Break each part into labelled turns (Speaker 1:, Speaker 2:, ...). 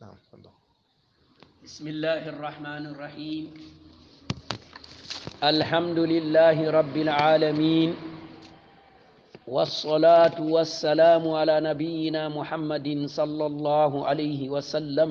Speaker 1: نعم
Speaker 2: بسم الله الرحمن الرحيم الحمد لله رب العالمين والصلاة والسلام على نبينا محمد صلى الله عليه وسلم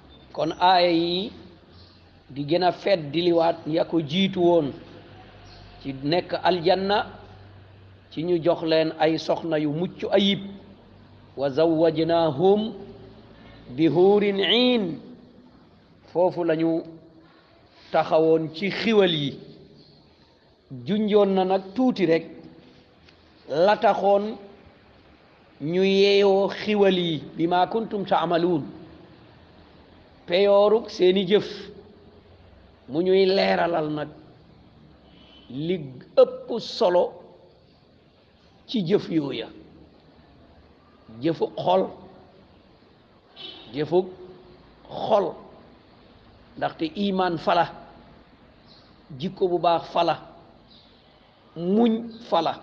Speaker 2: kon aaya yi di gën a fedd diliwaat ya ko jiitu woon ci nekk aljanna ci ñu jox leen ay soxna yu mucc ayib wa zawwajnaahum bi huurin iin foofu lañu taxawoon ci xiwal yi junjoon na nag tuuti rek la taxoon ñu yeeyoo xiwal yi bi ma kuntum taamaluun peyooruk seeni jëf mu ñuy leeralal nag li ëpp solo ci jëf yooya jëfu xol jëfu xol ndaxte imaan fala jikko bu baax fala muñ fala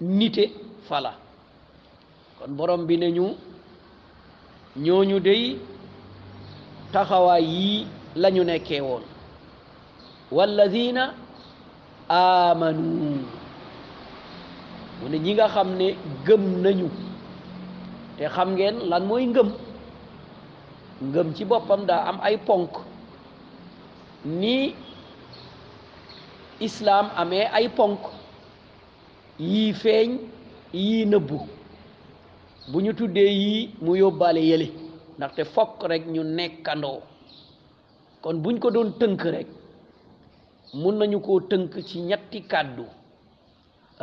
Speaker 2: nite fala kon borom bi ne ñu ñooñu dey taxawaay yii la ñu nekkee woon walladina amanu mu ne ñi nga xam ne gëm nañu te xam ngeen lan mooy ngëm ngëm ci boppam daa am ay ponk ni islaam amee ay ponk yii feeñ yii nëbbu bu ñu tuddee yii mu yóbbaale yële ndaxte fokk rek ñu nekkandoo kon buñ ko doon tënk rek mun nañu ko tënk ci ñetti kàddu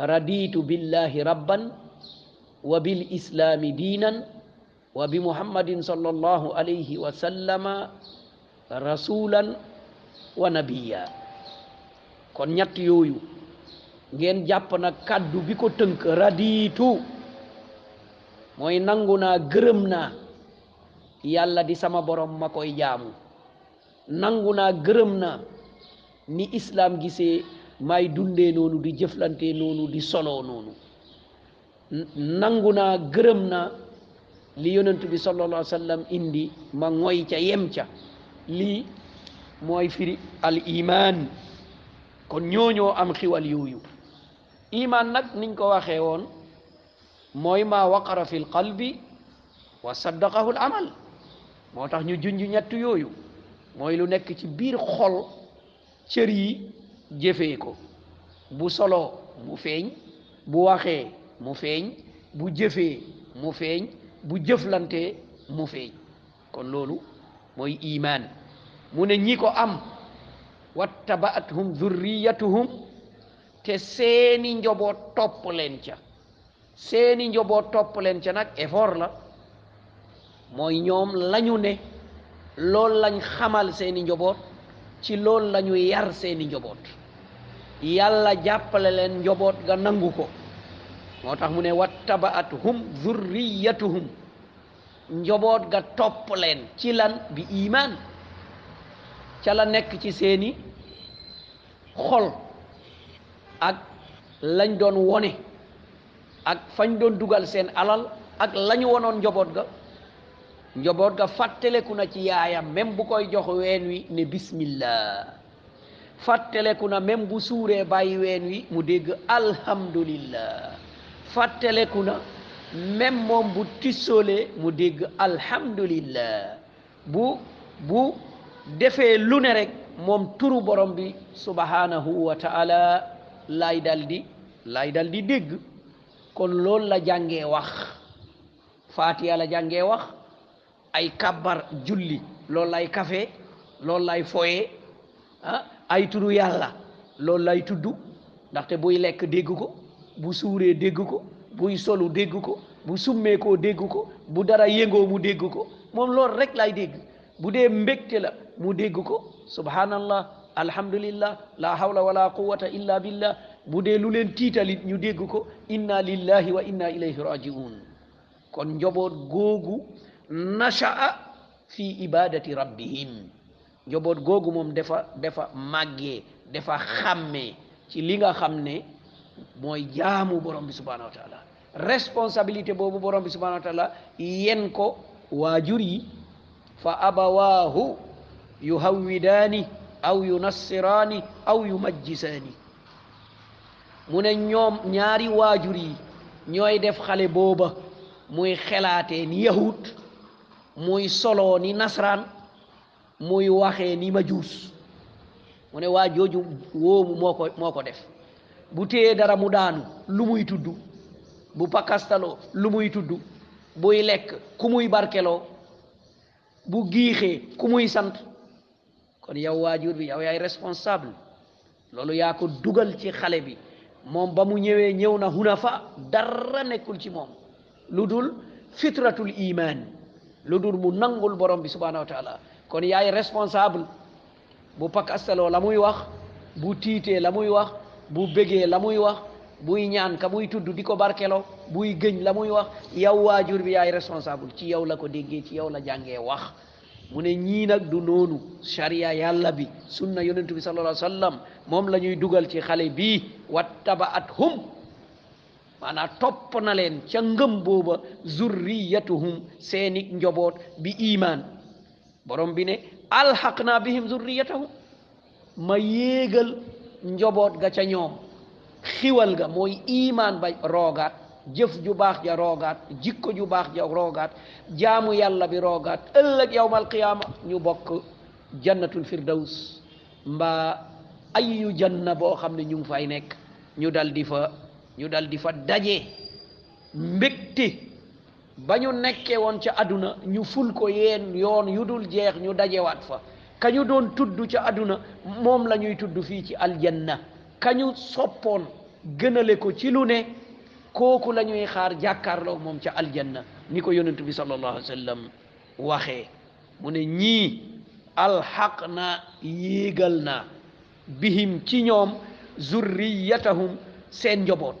Speaker 2: raditu billahi rabban wa bil islaami diinan wa bi muhammadin sallallahu alayhi wa sallama rasulan wa nabiya kon ñett yooyu ngeen jàpp na kàddu bi ko tënk raditu mooy nangu naa gërëm naa yàlla di sama borom ma koy jaamu nangu naa gërëm naa ni islaam gisee may dundee noonu di jëflante noonu di soloo noonu nangu naa gërëm naa li yonent bi sallallahu alayhi wa sallam indi ma ngoy ca yem ca lii mooy firi al iman kon ñooñoo am xiwal yooyu iman nag niñ ko waxee woon mooy ma waqara fi l qalbi wa saddaqahu l amal moo tax ñu junj ñett yooyu mooy lu nekk ci biir xol cër yi jëfee ko bu solo mu feeñ bu waxee mu feeñ bu jëfee mu feeñ bu jëflantee mu feeñ kon loolu mooy imaan mu ne ñi ko am wattabaathum zurriyatuhum te seeni njoboot topp leen ca seeni njoboot topp leen ca nag effort la mooy ñoom lañu ne loolu lañ xamal seeni njoboot ci loolu lañu yar seeni njoboot yàlla jàppale leen njoboot ga nangu ko moo tax mu ne wattabaat hum zurriyatuhum njoboot ga topp leen ci lan bi imaan ca la nekk ci seeni xol ak lañ doon wone ak fañ doon dugal seen alal ak lañu wonoon njaboot ga njaboot ga fàttaleku na ci yaayam même bu koy jox ween wi ne bismillah fàttaleku na même bu suuree bàyyi ween wi mu dégg alhamdulillah fàttaleku na même moom bu tissolee mu dégg alhamdulillah bu bu defee lu ne rek moom turu borom bi subhanahu wa taala laay dal di laay dal di dégg kon loolu la jàngee wax faatiya la jàngee wax ay kabbar julli loolu lay kafe loolu lay foye ah ay turu yàlla loolu lay tudd ndaxte buy lekk dégg ko bu suuree dégg ko buy solu dégg ko bu summee koo dégg ko bu dara yëngoo mu dégg ko moom loolu rek lay dégg bu dee mbégte la mu dégg ko subhanallah alhamdulillah la hawla wala quwwata illa billah bu dee lu leen tiitalit ñu dégg ko inna lillahi wa inna ilayhi rajiun kon njoboot googu nasha'a fi ibadati rabbihim njaboot googu moom dafa dafa màggee dafa xàmmee ci li nga xam ne mooy jaamu borom bi subhanahu wa taala responsabilité boobu borom bi subhanahu wa taala yen ko waajur yi fa abawaahu yu hawwidaani aw yu nassiraani aw yu majjisaani mu ne ñoom ñaari waajur yi ñooy def xale booba muy xelaatee ni yahud muy soloo ni nasraan muy waxee ni ma juus mu ne waa jooju woomu moo ko moo ko def bu téyee dara mu daanu lu muy tudd bu pakastaloo lu muy tudd buy lekk ku muy barkeloo bu giixee ku muy sant kon yow waajur bi yow yaay responsable loolu yaa ko dugal ci xale bi moom ba mu ñëwee ñëw na hunafa dara nekkul ci moom lu dul fitratul iman lu dul mu nangul borom bi subhanahu wa taala kon yaay responsable bu pak astaloo la muy wax bu tiitee la muy wax bu bégee la muy wax buy ñaan ka muy tudd di ko barkeloo buy gëñ la muy wax yow waajur bi yaay responsable ci yow la ko déggee ci yow la jàngee wax mu ne ñii nag du noonu sharia yàlla bi sunna yonentu bi sallallahu alayhi wa sallam moom la ñuy dugal ci xale bii wattabaat hum maanaam topp na leen ca ngëm booba zurriyatuhum seeni njoboot bi imaan borom bi ne alxaq naa bihim zurriyatahum ma yéegal njoboot ga ca ñoom xiwal ga mooy imaan ba roogaat jëf ju baax ja roogaat jikko ju baax ja roogaat jaamu yàlla bi roogaat ëllëg yawmal qiyaama ñu bokk jannatul firdaws mbaa ayu janna boo xam ne ñu ngi fay nekk ñu dal di fa ñu dal di fa daje mbégte ba ñu nekkee woon ca àdduna ñu ful ko yeen yoon yu dul jeex ñu dajewaat fa ka ñu doon tudd ca àdduna moom la ñuy tudd fii ci aljanna ka ñu soppoon gënale ko ci lu ne kooku la ñuy xaar jàkkaarloo moom ca aljanna ni ko yonent bi sallallahu alayhi wa sallam waxee mu ne ñii alxaq na yéegal na bihim ci ñoom zurriyatahum seen njoboot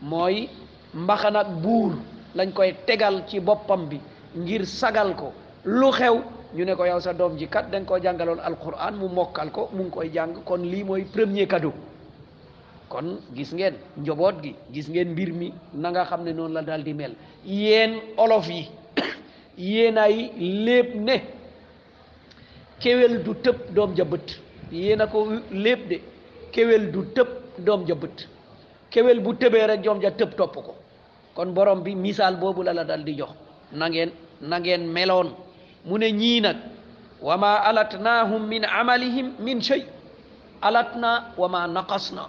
Speaker 2: mooy mbaxana ak buur lañ koy tegal ci boppam bi ngir sagal ko lu xew ñu ne ko yow sa doom ji kat dañ koo jàngaloon alquran mu mokkal ko mu ngi koy jàng kon lii mooy premier cadeau kon gis ngeen njoboot gi gis ngeen mbir mi na nga xam ne noonu la daal di mel yéen olof yi yéen ay léeb ne kéwél du tëb doom ja bët yéen a ko lépp de kéwél du tëb doom ja bët kéwél bu tëbee rek doom ja tëb topp ko kon borom bi misaal boobu la la dal di jox na ngeen na ngeen meloon mu ne ñii nag wa ma alatnaahum min amalihim min shay alatna wa ma naqasna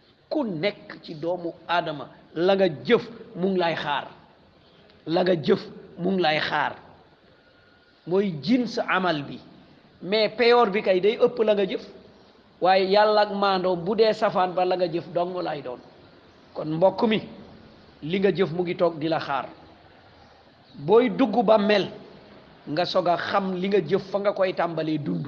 Speaker 2: ku nekk ci doomu aadama la nga jëf mu ngi lay xaar la nga jëf mu ngi lay xaar mooy jins amal bi mais peyoor bi kay day ëpp la nga jëf waaye yàlla ak maandoo bu dee safaan ba la nga jëf dong lay doon kon mbokk mi li nga jëf mu ngi toog di la xaar booy dugg ba mel nga sog a xam li nga jëf fa nga koy tàmbalee dund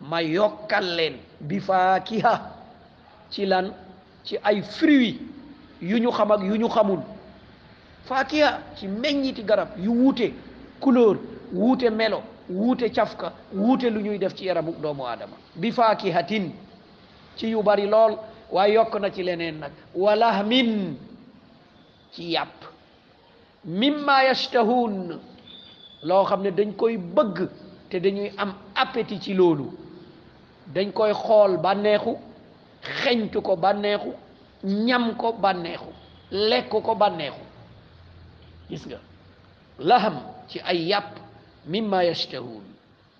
Speaker 2: ma yokkal leen bi faakiha ci lan ci ay fruits yu ñu xam ak yu ñu xamul faakiha ci meññiti garab yu wuute couleur wuute melo wuute cafka wuute lu ñuy def ci yaramu doomu aadama bi faakihatin ci yu bari lool waaye yokk na ci leneen nag walahmin ci yàpp mimma yashtahuun loo xam ne dañ koy bëgg te dañuy am appétit ci loolu dañ koy xool bànneexu xeñtu ko bànneexu ñam ko bànneexu lekk ko bànneexu gis nga laham ci ay yàpp mimma yashtahuun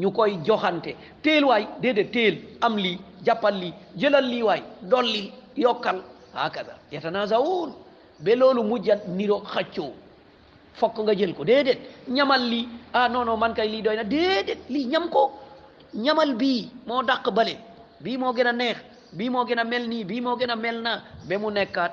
Speaker 2: ñu koy joxante téel waay déedéet téel am lii jàppal lii jëlal lii waay dollil yokkal hakada yatanazawun ba loolu mujjat niro xaccoo fokk nga jël ko déedéet ñamal lii ah non non man kay lii doy na déedéet lii ñam ko ñamal bii moo dàq bale bii moo gën a neex bii moo gën a mel nii bii moo gën a mel naa ba mu nekkaat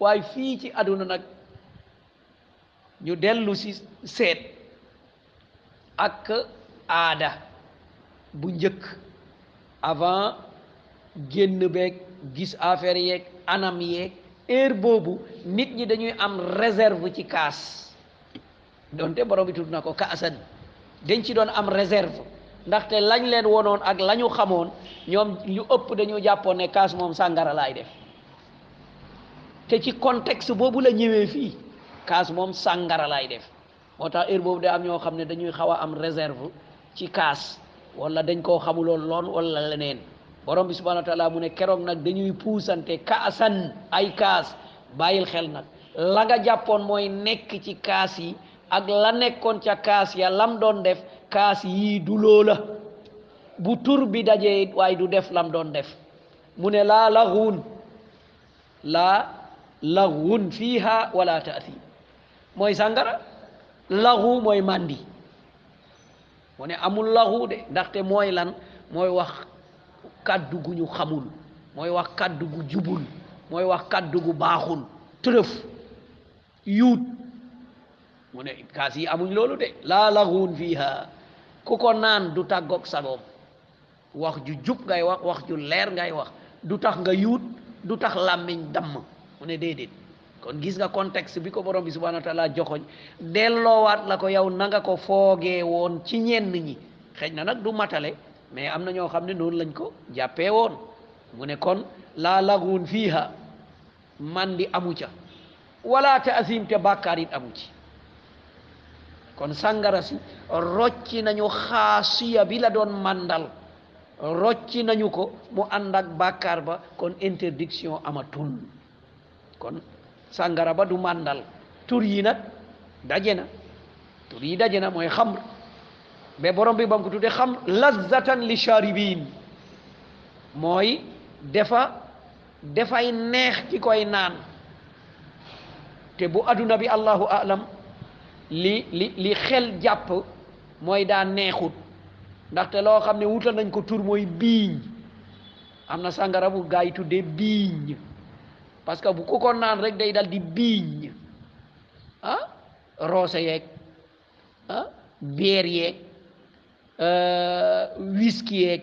Speaker 2: waaye fii ci àdduna nag ñu dellu si seet ak aada bu njëkk avant génn beeg gis affaire yeeg anam yeeg heure boobu nit ñi dañuy am réserve ci kaas donte borom bi tudd na ko kaasan dañ ci doon am réserve ndaxte lañ leen wonoon ak la ñu xamoon ñoom ñu ëpp dañu jàppoon ne kaas moom sàngara laay def te ci contexte boobu la ñëwee fii kaas moom sàngara laay def moo tax heure boobu day am ñoo xam ne dañuy xaw a am réserve ci kaas wala dañ koo xamuloon loon wala leneen borom bi subhanahu wa taala mu ne keroog nag dañuy puusante kaasan ay kaas bàyyil xel nag la nga jàppoon mooy nekk ci kaas yi ak la nekkoon ca kaas ya lam doon def kaas yii du loola bu tur bi dajee waaye du def lam doon def mu ne laa laxuun laa laxuun fiiha wala taati mooy sàngara laxu mooy màndi mu ne amul laxu de ndaxte mooy lan mooy wax kàddu gu ñu xamul mooy wax kàddu gu jubul mooy wax kàddu gu baaxul tërëf yuut mu ne kaas yi amuñ loolu de laa laxuun fiiha ku ko naan du tàggoog sagoom wax ju jub ngay wax wax ju leer ngay wax du tax nga yuut du tax làmmiñ damm mu ne déedéet kon gis nga contexte bi ko borom bi subhanahu wa taala joxoñ delloowaat la ko yow na nga ko foogee woon ci ñenn ñi xëy na nag du matale mais am na ñoo xam ne noonu lañ ko jàppee woon mu ne kon laa laguun fiiha man di amu ca wala taasim te bàkkaar it amu ci kon sàngara si rocci nañu xaasiya bi la doon màndal rocci nañu ko mu ànd ak bàkkaar ba kon interdiction amatul kon sàngara ba du màndal tur yi nag daje na tur yi daje na mooy xamr mais borom bi ba mu ko tuddee xam lazzatan li sharibin mooy defa dafay neex ki koy naan te bu adduna bi allahu alam li li li xel jàpp mooy daa neexut ndaxte loo xam ne wutal nañ ko tur mooy biiñ am na sàngara bu gaa yi tuddee biiñ parce que bu ko ko naan rek day dal di biiñ ah roose yeeg ah bière yeeg euh, whisky yeeg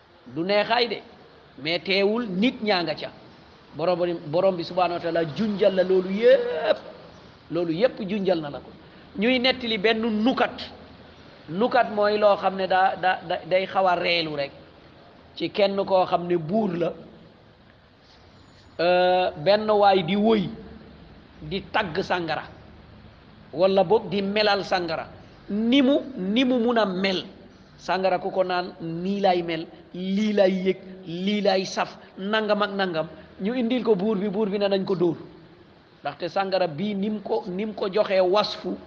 Speaker 2: du neexaay de mais teewul nit ñaa nga ca borom borom bi subhanahu wa taala junjal la loolu yépp loolu yépp junjal na la ko ñuy nettali benn nukat nukat mooy loo xam ne daa da day xaw a reelu rek ci kenn koo xam ne buur la euh, benn waay di woy di tagg sàngara walla boog di melal sàngara ni mu ni mu mun a mel sàngara ku ko naan nii lay mel lii lay yëg lii lay saf nangam ak nangam ñu indil ko buur bi buur bi ne nañ ko dóor ndaxte sàngara bii nim ko nim ko joxee wasfu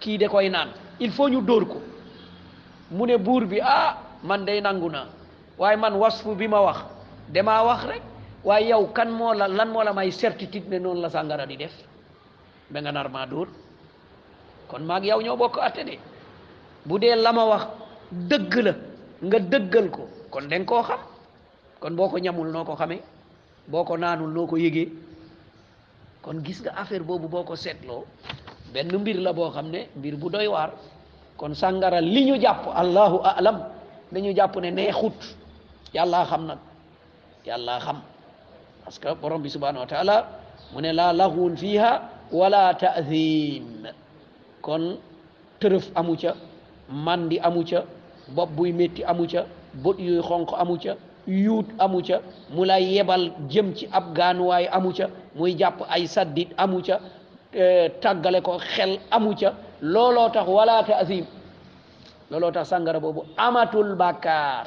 Speaker 2: kii de koy naan il faut ñu dóor ko mu ne buur bi ah man day nangu naa waaye man wasfu bi ma wax damaa wax rek waaye yow kan moo la lan moo la may certitude ne noonu la sàngara di def ba nga nar maa dóor kon maag yow ñoo bokk atte de bu dee la ma wax dëgg la nga dëggal ko kon danga koo xam kon boo ko ñamul noo ko xamee boo ko naanul noo ko yëgee kon gis nga affaire boobu boo ko seetloo benn mbir la boo xam ne mbir bu doy waar kon sàngara li ñu jàpp allahu alam dañu jàpp ne neexut yàllaa xam nag yàllaa xam parce que borom bi subhanahu wa taala mu ne laa laxwun fiiha wala taazim kon tërëf amu ca màndi amu ca bopp buy métti amu ca bët yuy xonq amu ca yuut amu ca mu lay yebal jëm ci ab gaanuwaay amu ca muy jàpp ay saddit amu ca e, tàggale ko xel amu ca looloo tax wala taasim looloo tax sàngara boobu amatul bàkkaar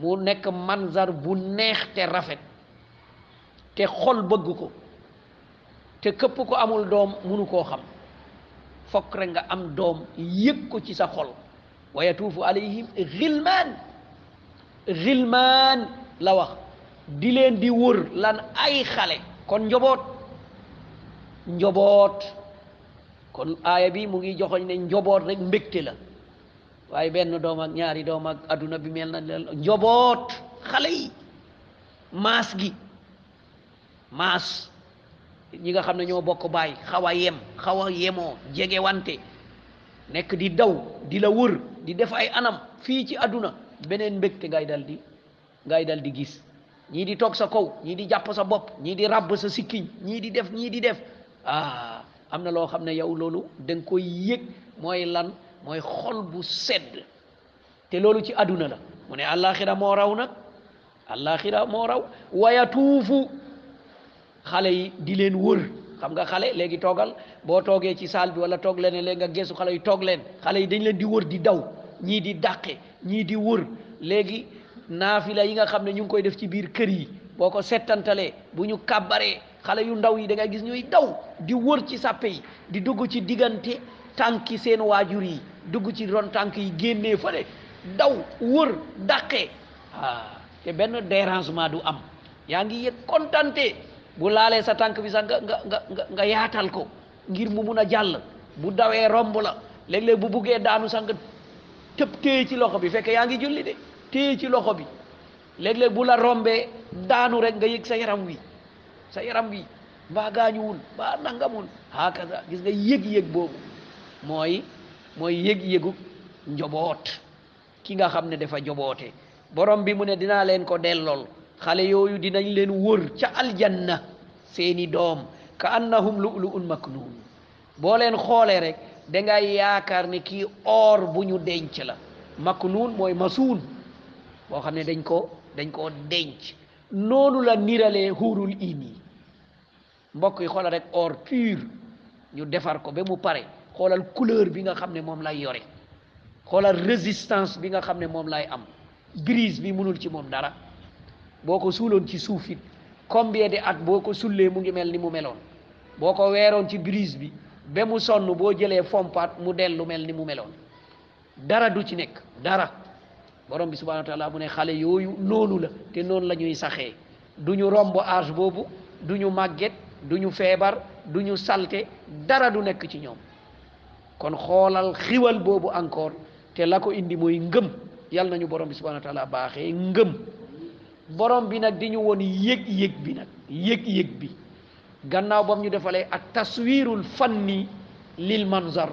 Speaker 2: mu nekk manzar bu neex te rafet te xol bëgg ko te këpp ko amul doom munu koo xam fokk rek nga am doom yëg ko ci sa xol wa yatuufu alayhim xilmaan xilmaan la wax di leen di wër lan ay xale kon njoboot njoboot kon aaya bi mu ngi joxoñ ne njoboot rek mbégte la waaye benn doom ak ñaari doom ak adduna bi mel na njoboot xale yi maas gi maas ñi nga xam ne ñoo bokk baay xaw a yem xaw a yemoo jege wante nekk di daw di la wër di def ay anam fii ci adduna beneen mbégte ngay dal di ngay dal di gis ñii di toog sa kaw ñii di jàpp sa bopp ñii di ràbb sa sikkiñ ñii di def ñii di def ah am na loo xam ne yow loolu da nga koy yëg mooy lan mooy xol bu sedd te loolu ci àdduna la mu ne àllaaxira moo raw nag àllaaxira moo raw waya tuufu xale yi di leen wër xam nga xale léegi toogal boo toogee ci saal bi wala toog leen léegi nga geesu xale yi toog leen xale yi dañ leen di wër di daw ñii di dàqe ñii di wër léegi naafila yi nga xam ne ñu ngi koy def ci biir kër yi boo ko settantalee bu ñu kàbbaree xale yu ndaw yi da ngay gis ñuy daw di wër ci sàppe yi di dugg ci diggante tànki seen waajur yi dugg ci ron tànk yi génnee fële daw wër dàqe ah te benn dérangement du am yaa ngi yëg kontante bu laalee sa tànk bi sax nga nga nga nga yaatal ko ngir mu mun a jàll bu dawee romb la léeg-léeg bu buggee daanu sax nga tëb téye ci loxo bi fekk yaa ngi julli de téye ci loxo bi léeg-léeg bu la rombee daanu rek nga yëg sa yaram wi sa yaram wi mbaa gaañuwul mbaa nangamul hakaza gis nga yëg-yëg boobu mooy mooy yëg-yëgu njoboot ki nga xam ne dafa joboote borom bi mu ne dinaa leen ko dellool xale yooyu dinañ leen wër ca aljanna seeni doom ka annahum lu'lu'un maknuun boo leen xoolee rek danga yaakaar ne kii or bu ñu denc la maknuun mooy masuun boo xam ne dañ ko dañ koo denc noonu la niralee huurul ini mbokk yi xoolal rek or pur ñu defar ko ba mu pare xoolal couleur bi nga xam ne moom lay yore xoolal résistance bi nga xam ne moom lay am brise bi mënul ci moom dara boo ko suuloon ci suuf it combien de at boo ko sullee mu ngi mel ni mu meloon boo ko weeroon ci brise bi ba mu sonn boo jëlee fompaat mu dellu mel ni mu meloon dara du ci nekk dara borom bi subhanahu wa taala mu ne xale yooyu noonu la te noonu la ñuy saxee du ñu romb âge boobu du ñu màgget du ñu feebar du ñu salte dara du nekk ci ñoom kon xoolal xiwal boobu encore te la ko indi mooy ngëm yàlla nañu borom bi subhanahu wa taala baaxee ngëm borom bi nag di ñu woon yëg-yëg bi nag yëg-yëg bi gannaaw bam ñu defalee ak taswirul fanni lil manzar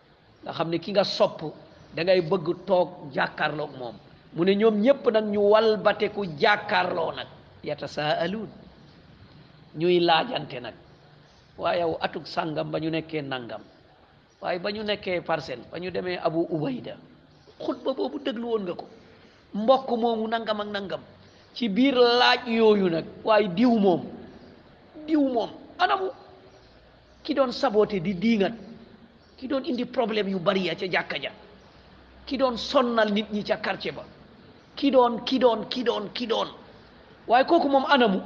Speaker 2: nga xam ne ki nga sopp da ngay bëgg toog jàkkaarloog moom mu ne ñoom ñépp nag ñu walbateku jàkkaarloo nag yatasaaluun ñuy laajante nag waaye yow atuk sàngam ba ñu nekkee nangam waaye ba ñu nekkee parcelle ba ñu demee abu ubayda xutba boobu déglu woon nga ko mbokk moomu nangam ak nangam ci biir laaj yooyu nag waaye diw moom diw moom anamu ki doon saboote di diingat ki doon indi problème yu bari ya ca jàkka ja ki doon sonnal nit ñi ca quartier ba ki doon ki doon ki doon ki doon waaye kooku moom anamu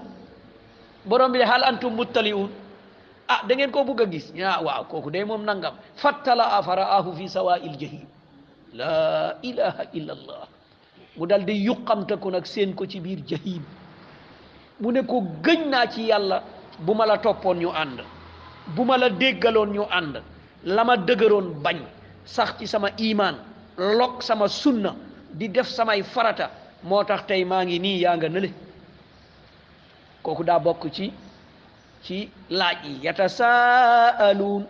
Speaker 2: borom bi de hal antum muttaliun ah da ngeen koo bëgg a gis ñaa ah, waaw kooku day moom nangam fattala a faraahu fi sawa il jahim la ilaha illa allah mu dal di yuqamte ko nag seen ko ci biir jahim mu ne ko gëñ naa ci yàlla bu ma la toppoon ñu ànd bu ma la déggaloon ñu ànd la ma dëgëroon bañ sax ci sama imaan lok sama sunna di def samay farata moo tax tey maa ngi nii yaa nga nële kooku daa bokk ci ci laaj yi yatasaaluun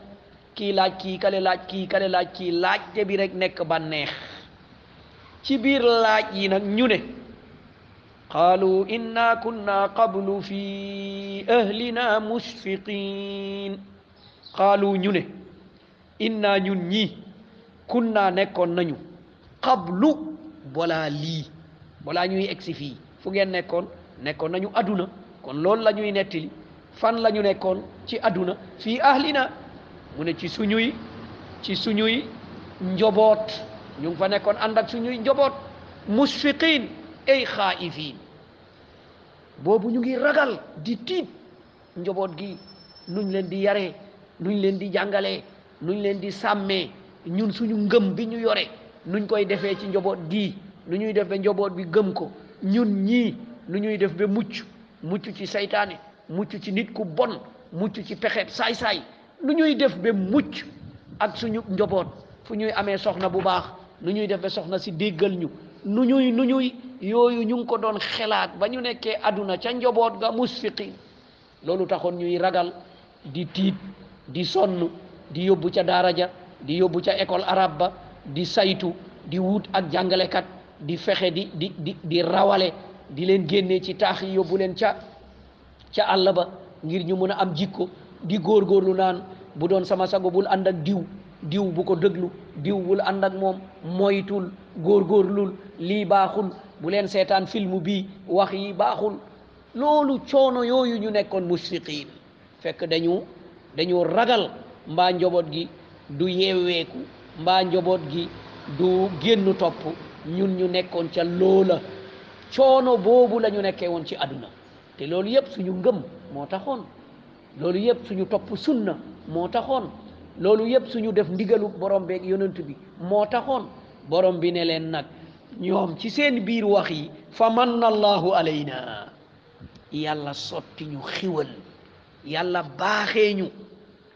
Speaker 2: kii laaj kii kale laaj kii kale laaj kii laajte bi rek nekk bànneex ci biir laaj yi nag ñu ne qaalu inna kunna qablu fi ahlina musfiqin qaalu ñu ne inna ñun ñii kunna nekkoon nañu qablu balaa lii balaa ñuy egsi fii fu ngeen nekkoon nekkoon nañu adduna kon loolu la ñuy nettali fan la ñu nekkoon ci adduna fii ahlina mu ne ci suñuy ci suñuy njoboot ñu ngi fa nekkoon ànd ak suñuy njoboot musfiqin ay xaa'ifiin boobu ñu ngi ragal di tiit njaboot gi nuñ leen di yaree nuñ leen di jàngalee nuñ leen di sàmmee ñun suñu ngëm bi ñu yore nuñ koy defee ci njaboot gi nu ñuy def ba njaboot bi gëm ko ñun ñii nu ñuy def ba mucc mucc ci seytaane mucc ci nit ku bon mucc ci pexeeb saay-saay lu ñuy def ba mucc ak suñu njaboot fu ñuy amee soxna bu baax nu ñuy def ba soxna si déggal ñu nu ñuy nu ñuy yooyu ñu ngi ko doon xelaat ba ñu nekkee àdduna ca njaboot ga musfiqin loolu taxoon ñuy ragal di tiit di sonn di yóbbu ca daara ja di yóbbu ca école arabe ba di saytu di wut ak jàngalekat di fexe di di di di rawale di leen génnee ci taax yi yóbbu leen ca ca àll ba ngir ñu mën a am jikko di góor góorlu naan bu doon sama sago bul ànd ak diw diw bu ko déglu diw bul ànd ak moom moytul góorgóorlul lii baaxul bu leen seetaan film bi wax yi baaxul loolu coono yooyu ñu nekkoon musfiqiin fekk dañu dañu ragal mbaa njoboot gi du yeeweeku mbaa njoboot gi du génn topp ñun ñu nekkoon ca loola coono boobu la ñu nekkee woon ci àdduna te loolu yëpp suñu ngëm moo taxoon loolu yëpp suñu topp sunna moo taxoon loolu yëpp suñu def ndigalu borom beeg yonent bi moo taxoon borom bi ne leen nag ñoom ci seen biir wax yi fa manna allahu alayna yàlla sotti ñu xiwal yàlla baaxee ñu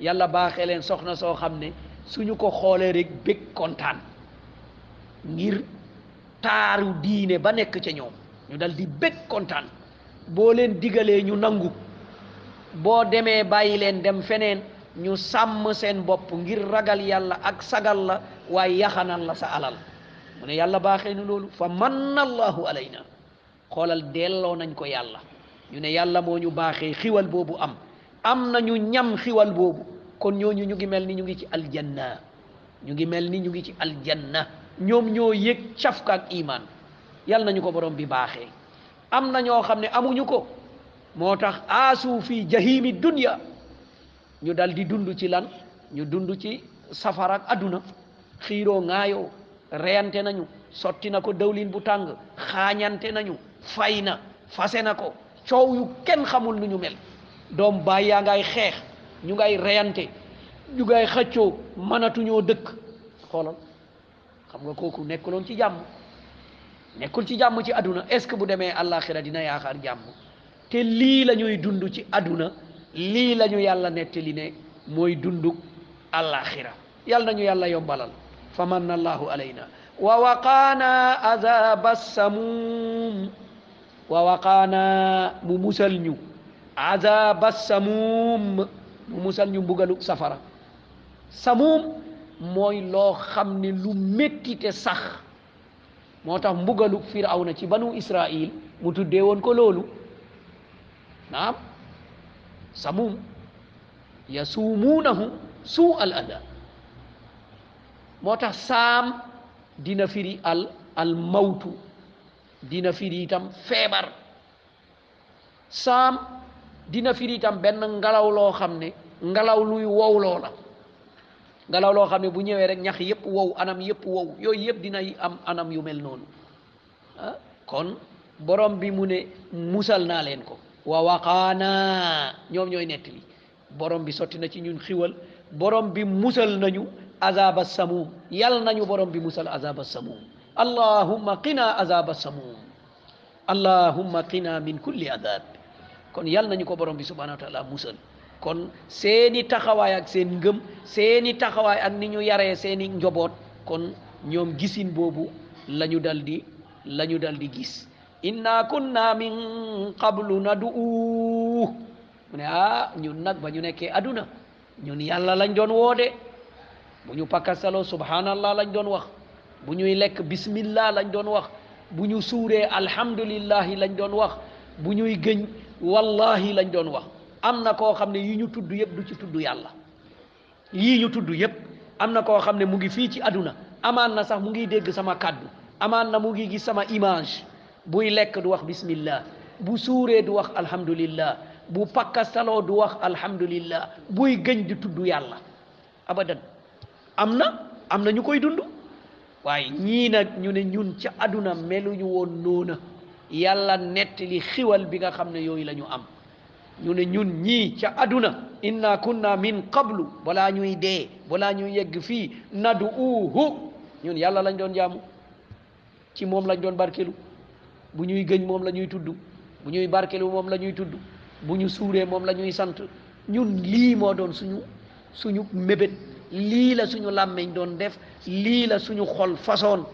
Speaker 2: yàlla baaxee leen soxna soo xam ne suñu ko xoolee rek bég kontaan ngir taaru diine ba nekk ca ñoom ñu dal di bég kontaan boo leen digalee ñu nangu boo demee bàyyi leen dem feneen ñu sàmm seen bopp ngir ragal yàlla ak sagal la waaye yaxanal la sa alal mu ne yàlla baaxee nu loolu fa manna allahu alayna xoolal delloo nañ ko yàlla ñu ne yàlla moo ñu baaxee xiwal boobu am am na ñu ñam xiwal boobu kon ñooñu ñu ngi mel ni ñu ngi ci aljanna ñu ngi mel ni ñu ngi ci aljanna ñoom ñoo yëg cafka ak iman yàlla nañu ko borom bi baaxee am na ñoo xam ne amuñu ko moo tax aasu fi jahimi dunya ñu dal di dund ci lan ñu dund ci safara ak àdduna xiiroo ŋaayoo reyante nañu sotti na ko dawlin bu tàng xaañante nañu fay na fase na ko coow yu kenn xamul nu ñu mel doom baay yaa ngay xeex ñu ngay reyante ñu ngay xëccoo mënatuñoo dëkk xoolal xam nga kooku nekkuloon ci jàmm nekkul ci jàmm ci àdduna est-ce que bu demee àllaaxira dina yaakaar jàmm te lii la ñuy dund ci àdduna lii la ñu yàlla nettali ne mooy dunduk àllaaxira yàlla nañu yàlla yombalal fa manna allahu alayna wa waqaana azaba samuum wa waqaana mu musal ñu azaba samuum mu musal ñu mbugalu safara samuum mooy loo xam ne lu métti te sax moo tax mbugalu na ci banu Israil mu tuddee woon ko loolu naam samuum yasuumuunahu suu al ada moo tax saam dina firi al al mawtu dina firi itam feebar saam dina firi itam benn ngelaw loo xam ne ngelaw luy wow loo la ngelaw loo xam ne bu ñëwee rek ñax yëpp wow anam yëpp wow yooyu yëpp dinay am anam yu mel noonu ah, kon borom bi mu ne musal naa leen ko wa waqaanaa ñoom ñooy nettali borom bi sotti na ci ñun xiwal borom bi musal nañu azaba samum yal nañu borom bi musal azaba samum allahumma qina azaba samum allahumma qina min kulli adab kon yàlla nañu ko borom bi subhanahu wa taala musal kon seeni taxawaay ak seen ngëm seeni taxawaay ak ni ñu yaree seeni njoboot kon ñoom gisin boobu la ñu dal di la ñu dal di gis inna kunna min qablu nadu mu ne ah ñun nag ba ñu nekkee aduna ñun yàlla lañ doon woo de bu ñu pakkasaloo subhanallah lañ doon wax bu ñuy lekk bismillah lañ doon wax bu ñu suuree alhamdulillahi lañ doon wax bu ñuy gëñ wallahi lañ doon wax am na koo xam ne yi ñu tudd yëpp du ci tudd yàlla yii ñu tudd yëpp am na koo xam ne mu ngi fii ci àdduna amaan na sax mu ngi dégg sama kàddu amaan na mu ngi gis sama image buy lekk du wax bismillah bu suuree du wax alhamdulillah bu pakkasaloo du wax alhamdulillah buy gëñ di tudd yàlla abadan am na am na ñu koy dund waaye ñii nag ñu ne ñun ca àdduna meluñu woon noona yàlla nettali xiwal bi nga xam ne yooyu lañu am ñu ne ñun ñii ca àdduna inna kunna min qablu balaa ñuy dee balaa ñuy yegg fii nadu uhu ñun yàlla lañ doon jaamu ci moom lañ doon barkelu bu ñuy gëñ moom la ñuy tudd bu ñuy barkelu moom la ñuy tudd bu ñu suuree moom la ñuy sant ñun lii moo doon suñu suñu mébét lii la suñu làmmiñ doon def lii la suñu xol façon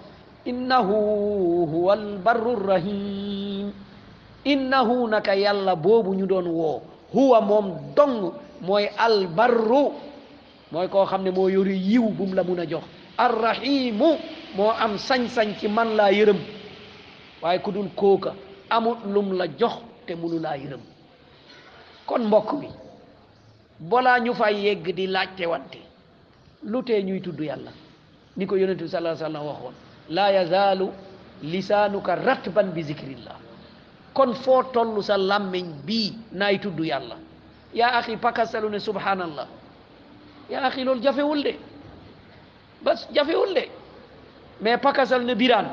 Speaker 2: innahu huwa albarru rahim innahu naka yàlla boobu ñu doon woo huwa moom dong mooy albarru mooy koo xam ne moo yore yiw bu mu la mun a jox arrahimu moo am sañ-sañ ci man laa yërëm waaye ku dul kooka amut lum la jox te munu laa yërëm kon mbokk mi balaa ñu fa yegg di laajte wante lu tee ñuy tudd yàlla ni ko yonent bi sallallahu alayhi wa sallam waxoon laa yazaalu lisaanuka ratban bi zikrillah kon foo toll sa làmmiñ bii naay tudd yàlla yaa axi pakasalu ne subhanallah yaa axi loolu jafewul de bas jafewul de mais pakasalu ne biraan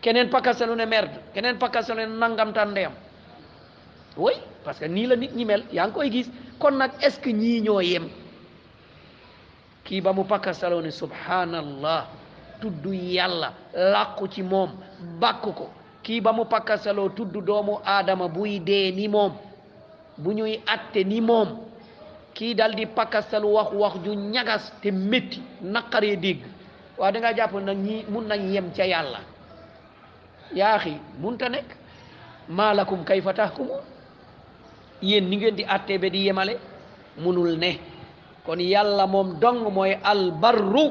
Speaker 2: keneen pakasalu ne merde keneen pakasalu ne nangamtan ndeyam oui parce que nii la nit ñi mel yaa ngi koy gis kon nag est-ce que ñii ñoo yem kii ba mu pakkasaloo ne subhanallah tudd yàlla làqu ci moom bàkk ko kii ba mu pakkasaloo tudd doomu aadama buy dee ni moom bu ñuy atte ni moom kii dal di pakkasal wax wax ju ñagas te métti naqaree dégg waaw da jàpp na ñi mun nañ yem ca yàlla yaaxi munta nekk maalakum kayfa tahkumun yéen ni ngeen di atte ba di yemale munul ne kon yàlla moom dong mooy albarru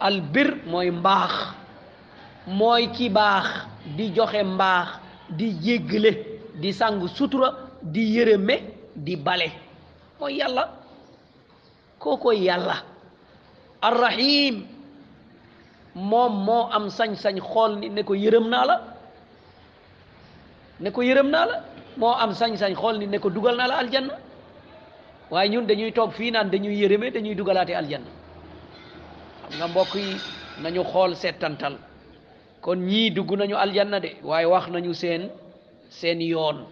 Speaker 2: albir mooy mbaax mooy ki baax di joxe mbaax di jéggale di sàng sutura di yërëme di bale mooy yàlla kookoy yàlla arrahim moom moo am sañ-sañ xool ni ne ko yërëm naa la ne ko yërëm naa la moo am sañ-sañ xool ni ne ko dugal naa la aljanna waaye ñun dañuy toog fii naan dañuy yërëme dañuy dugalaate aljanna xam nga mbokk yi nañu xool seetantal kon ñii dugg nañu aljanna de waaye wax nañu seen seen yoon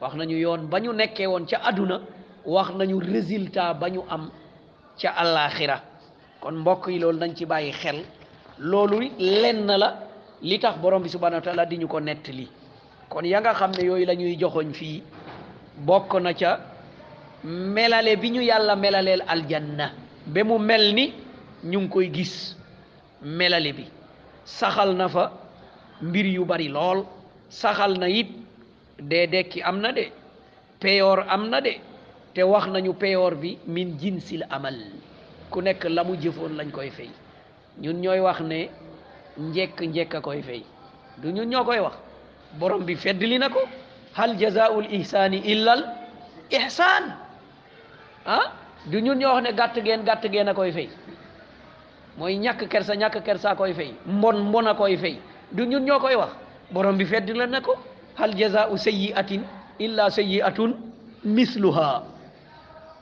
Speaker 2: wax nañu yoon ba ñu nekkee woon ca àdduna wax nañu résultat ba ñu am ca àllaaxira kon mbokk yi loolu nañ ci bàyyi xel loolu lenn la li tax borom bi subhanahu wa taala di ñu ko nettali kon ya nga xam ne yooyu la ñuy joxoñ fii bokk na ca melale bi ñu yàlla melaleel aljanna ba mu mel ni ñu ngi koy gis melale bi saxal na fa mbir yu bari lool saxal na it dee dekki am na de peyoor am na de te wax nañu peyoor bi min jinsil amal ku nekk la mu jëfoon lañ koy fay ñun ñooy wax ne njekk njekk a koy fay du ñun ñoo koy wax borom bi feddli na ko hal jazaul ihsaani illal ihsaan ah du ñun ñoo wax ne gàtt geen gàtt geen a koy fay mooy ñàkk kersa ñàkk kersa koy fay mbon mbon a koy fay du ñun ñoo koy wax borom bi fedd la na ko hal jazaau sayyiatin illa sayyiatun misluha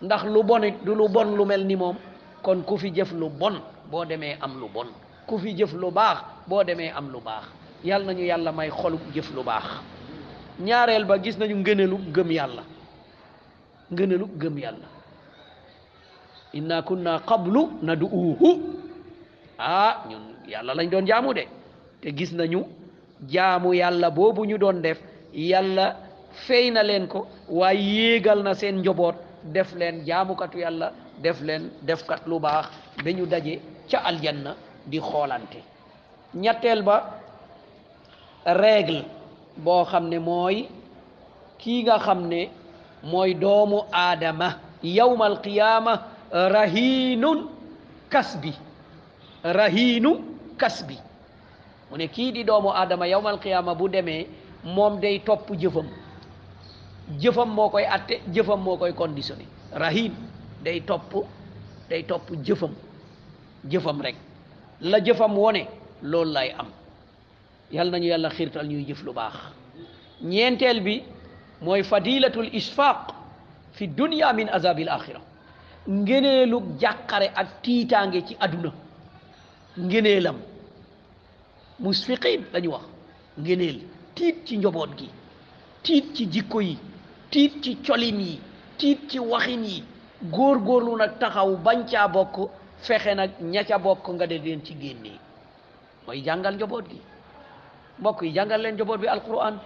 Speaker 2: ndax lu bon it du lu bon lu mel ni moom kon ku fi jëf lu bon boo demee am lu bon ku fi jëf lu baax boo demee am lu baax yàlla nañu yàlla may xolu jëf lu baax ñaareel ba gis nañu ngëneelu gëm yàlla ngëneelu gëm yàlla inna kunna qablu nad'uuhu ah ñun yàlla lañ doon jaamu de te gis nañu jaamu yàlla boobu ñu doon def yàlla fey na leen ko waaye yéegal na seen njoboot def leen jaamukatu yàlla def leen defkat lu baax ba ñu daje ca aljanna di xoolante ñetteel ba règle boo xam ne mooy kii nga xam ne mooy doomu aadama yawmal qiyaama rahiinun kasbi rahiinu kasbi mu ne kii di doomu aadama yawmal qiyaama bu demee moom day topp jëfam jëfam moo koy atte jëfam moo koy conditionné rahiin day topp day topp jëfam jëfam rek la jëfam wone loolu lay am yàlla nañu yàlla xiirtal ñuy jëf lu baax ñeenteel bi mooy fadilatul isfaq fi dunya min azabil axira ngëneelug jàqare ak tiitaange ci àdduna ngëneelam musfiqin la ñu wax ngëneel tiit ci njaboot gi tiit ci jikko yi tiit ci colin yi tiit ci waxin yi góor góorgóorlu nag taxaw bañ caa bokk fexe nag ña ca bokk nga de leen ci génnee mooy jàngal njaboot gi mbokk yi jàngal leen njaboot bi alquran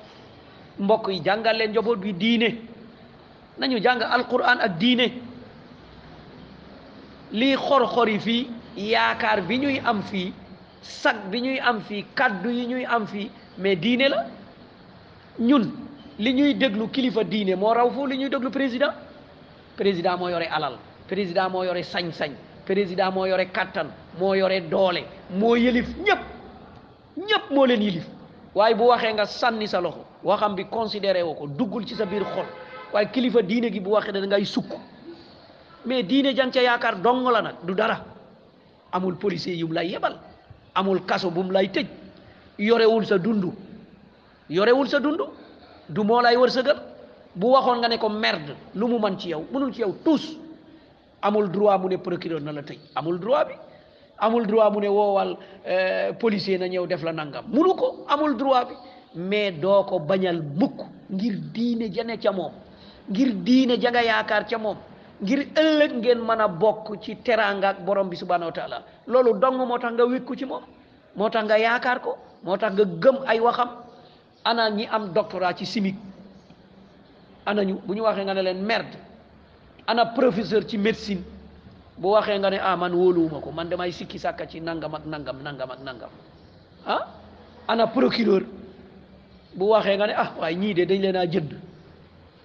Speaker 2: mbokk yi jàngal leen njaboot bi diine nañu jàng alquran ak diine lii xor-xor yi fii yaakaar bi ñuy am fii sag bi ñuy am fii kàddu yi ñuy am fii mais diine la ñun li ñuy déglu kilifa diine moo raw foofu li ñuy déglu président président moo yore alal président moo yore sañ-sañ président moo yore kàttan moo yore doole moo yëlif ñëpp ñëpp moo leen yëlif waaye bu waxee nga sànni sa loxo waxam bi considéré woo ko duggul ci sa biir xol waaye kilifa diine gi bu waxee da ngay sukk mais diine jang ca yaakaar dong la nag du dara amul policier yum lay yebal amul kaso bum lay tëj yorewul sa dundu yorewul sa dund du moo lay wërsëgal bu waxoon nga ne ko merde lu mu man ci yow mënul ci yow tous amul droit mu ne procureur na la tëj amul droit bi amul droit mu ne woowal euh, policier na ñëw def la nangam munu ko amul droit bi mais doo ko bañal mukk ngir diine jane ca moom ngir diine ja nga yaakaar ca moom ngir ëllëg ngeen mën a bokk ci teraanga ak borom bi subhanahu wa taala loolu dong moo tax nga wékku ci moom moo tax nga yaakaar ko moo tax nga gëm ay waxam ana ñi am doctorat ci chimique ana ñu bu ñu waxee nga ne leen merde ana professeur ci médecine bu waxee nga ne ah man wóoluwuma ko man damay sikki sàkka ci nangam ak nangam nangam ak nangam ah ana procureur bu waxee nga ne ah waaye ñii de dañ leen a jënd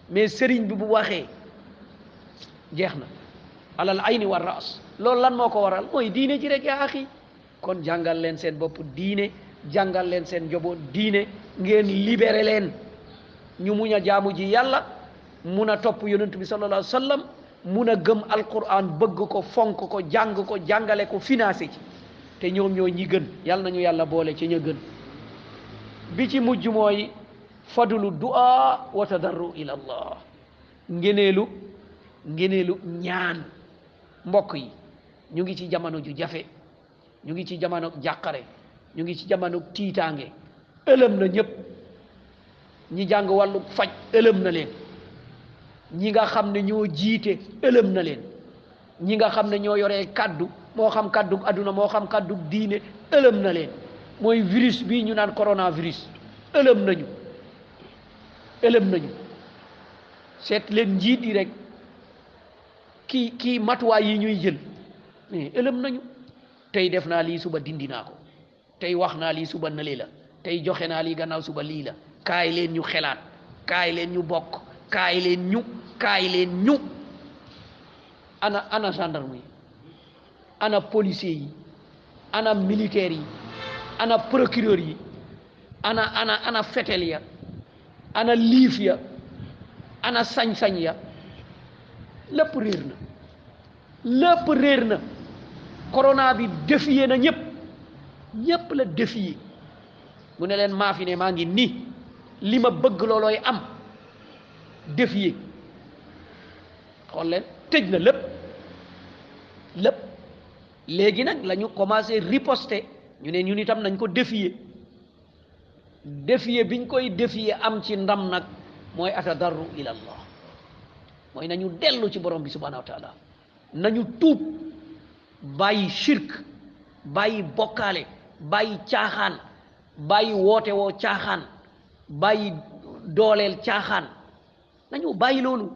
Speaker 2: mais sëriñ bi bu waxee jeex na alal ayni war raas loolu lan moo ko waral mooy diine ji rek yaa axi kon jàngal leen seen bopp diine jàngal leen seen njaboot diine ngeen libéré leen ñu muñ a jaamu ji yàlla mun a topp yonent bi sallallahu alayhi wa sallam mun a gëm alquran bëgg ko fonk ko jàng ko jàngale ko financé ci te ñoom ñoo ñi gën yàlla nañu yàlla boole ci ña gën bi ci mujj mooy fadlu du'a wa tadarru ila allah ngeneelu ngeneelu ñaan mbokk yi ñu ngi ci jamono ju jafe ñu ngi ci jamono jàqare ñu ngi ci jamono tiitaange ëlëm na ñëpp ñi jàng wàllu faj ëlëm na leen ñi nga xam ne ñoo jiite ëlëm na leen ñi nga xam ne ñoo yoree kàddu moo xam kàddu adduna moo xam kàddu diine ëlëm na leen mooy virus bii ñu naan coronavirus ëlëm nañu ëlëm nañu seet leen njiit yi rek kii kii matuwaay yi ñuy jël mais ëlëm nañu tey def naa lii suba dindi naa ko tey wax naa lii suba nële la tey joxe naa lii gannaaw suba lii la kaay leen ñu xelaat kaay leen ñu bokk kaay leen ñu kaay leen ñu ana ana gendarme yi ana policier yi ana militaire yi ana procureur yi ana ana ana fetel ya ana liif ya ana sañ-sañ ya lépp réer na lépp réer na corona bi défier na ñëpp ñëpp la défier mu ne leen maa fi ne maa ngi nii li ma bëgg loolooy am défier xool leen tëj na lépp lépp léegi nag lañu ñu commencé riposter ñu ne ñun itam nañ ko défier défier biñ koy défier am ci ndam nag mooy atadarru ila allah mooy nañu dellu ci borom bi subhanahu wa taala nañu tuub bàyyi shirk bàyyi bokkaale bàyyi caaxaan bàyyi woote woo caaxaan bàyyi dooleel caaxaan nañu bàyyi loolu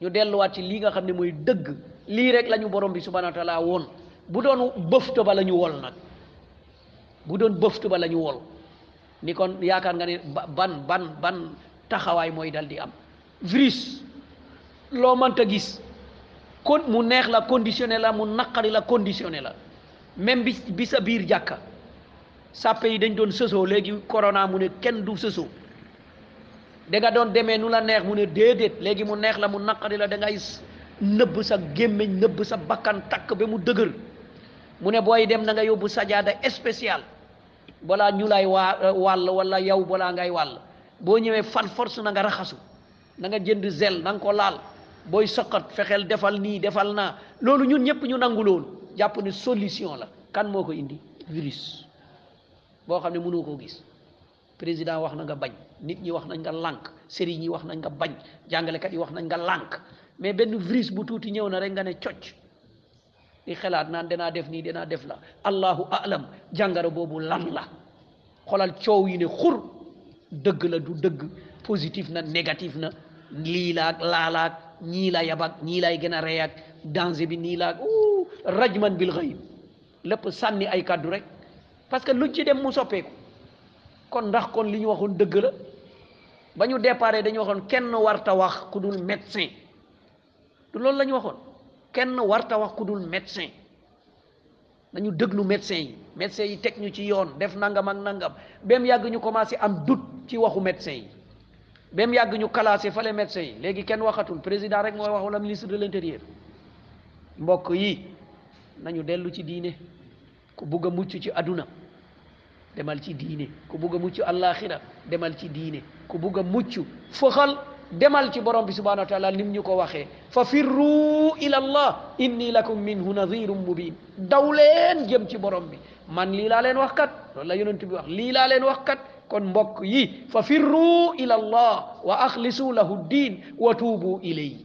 Speaker 2: ñu delluwaat ci lii nga xam ne mooy dëgg lii rek lañu borom bi subhanahu wa taala woon bu doon bëfta ba la ñu wol nag bu doon bëfta ba la ñu wol ni kon yaakaar nga ne ban ban ban taxawaay mooy dal di am virus loo mënta gis kon mu neex la conditionné la mu naqari la conditionné la même bi bi sa biir jàkka sàppe yi dañ doon sësoo léegi corona mu ne kenn du sësoo danga doon demee nu la neex mu ne déedéet léegi mu neex la mu naqari la da ngay nëbb sa gémmiñ nëbb sa bakkan takk ba mu dëgër mu ne booy dem na nga yóbbu sajaada spécial balaa ñu lay waa euh, wàll wala yow balaa ngay wàll boo ñëwee far force na nga raxasu na nga jënd zel na nga ko laal booy soqat fexeel defal nii defal naa loolu ñun ñëpp ñu nangu loolu jàpp ne solution la kan moo ko indi virus boo xam ne mënoo koo gis président wax na nga bañ nit ñi wax nañ nga lànk sëriñ yi wax nañ nga bañ jàngalekat yi wax nañ nga lànk mais benn virus bu tuuti ñëw na rek nga ne cocc di xalaat naan danaa def nii danaa def la allahu alam jàngaro boobu lan la xolal coow yi ne xur dëgg la du dëgg positif na négatif na lii laag laalaag ñii la yabag ñii lay gën a reyaag danger bi nii laag rajman bil xayb lépp sànni ay kàddu rek parce que luñ ci dem mu soppeeku kon ndax kon li ñu waxoon dëgg la ba ñu déparé dañu waxoon kenn warta wax ku dul médecin du loolu la ñu waxoon kenn warta wax ku dul médecin nañu déglu médecin yi médecin yi teg ñu ci yoon def nangam ak nangam ba mu yàgg ñu commencé am doute ci waxu médecin yi ba mu yàgg ñu classé fale médecin yi léegi kenn waxatul président rek mooy wax wala ministre de l'intérieur mbokk yi nañu dellu ci diine ku bugg a mucc ci àdduna demal ci diine ku bugg a mucc àllaaxira demal ci diine ku bugg a mucc fëxal demal ci borom bi subhanahu wa taala nim ñu ko waxee fa firru ila allah inni lakum minhu nadirun mubin daw leen jëm ci borom bi man lii laa leen wax kat loolu la yonent bi wax lii laa leen wax kat kon mbokk yi fa firru ila allah wa axlisu lahu diin wa tuubu ilayhi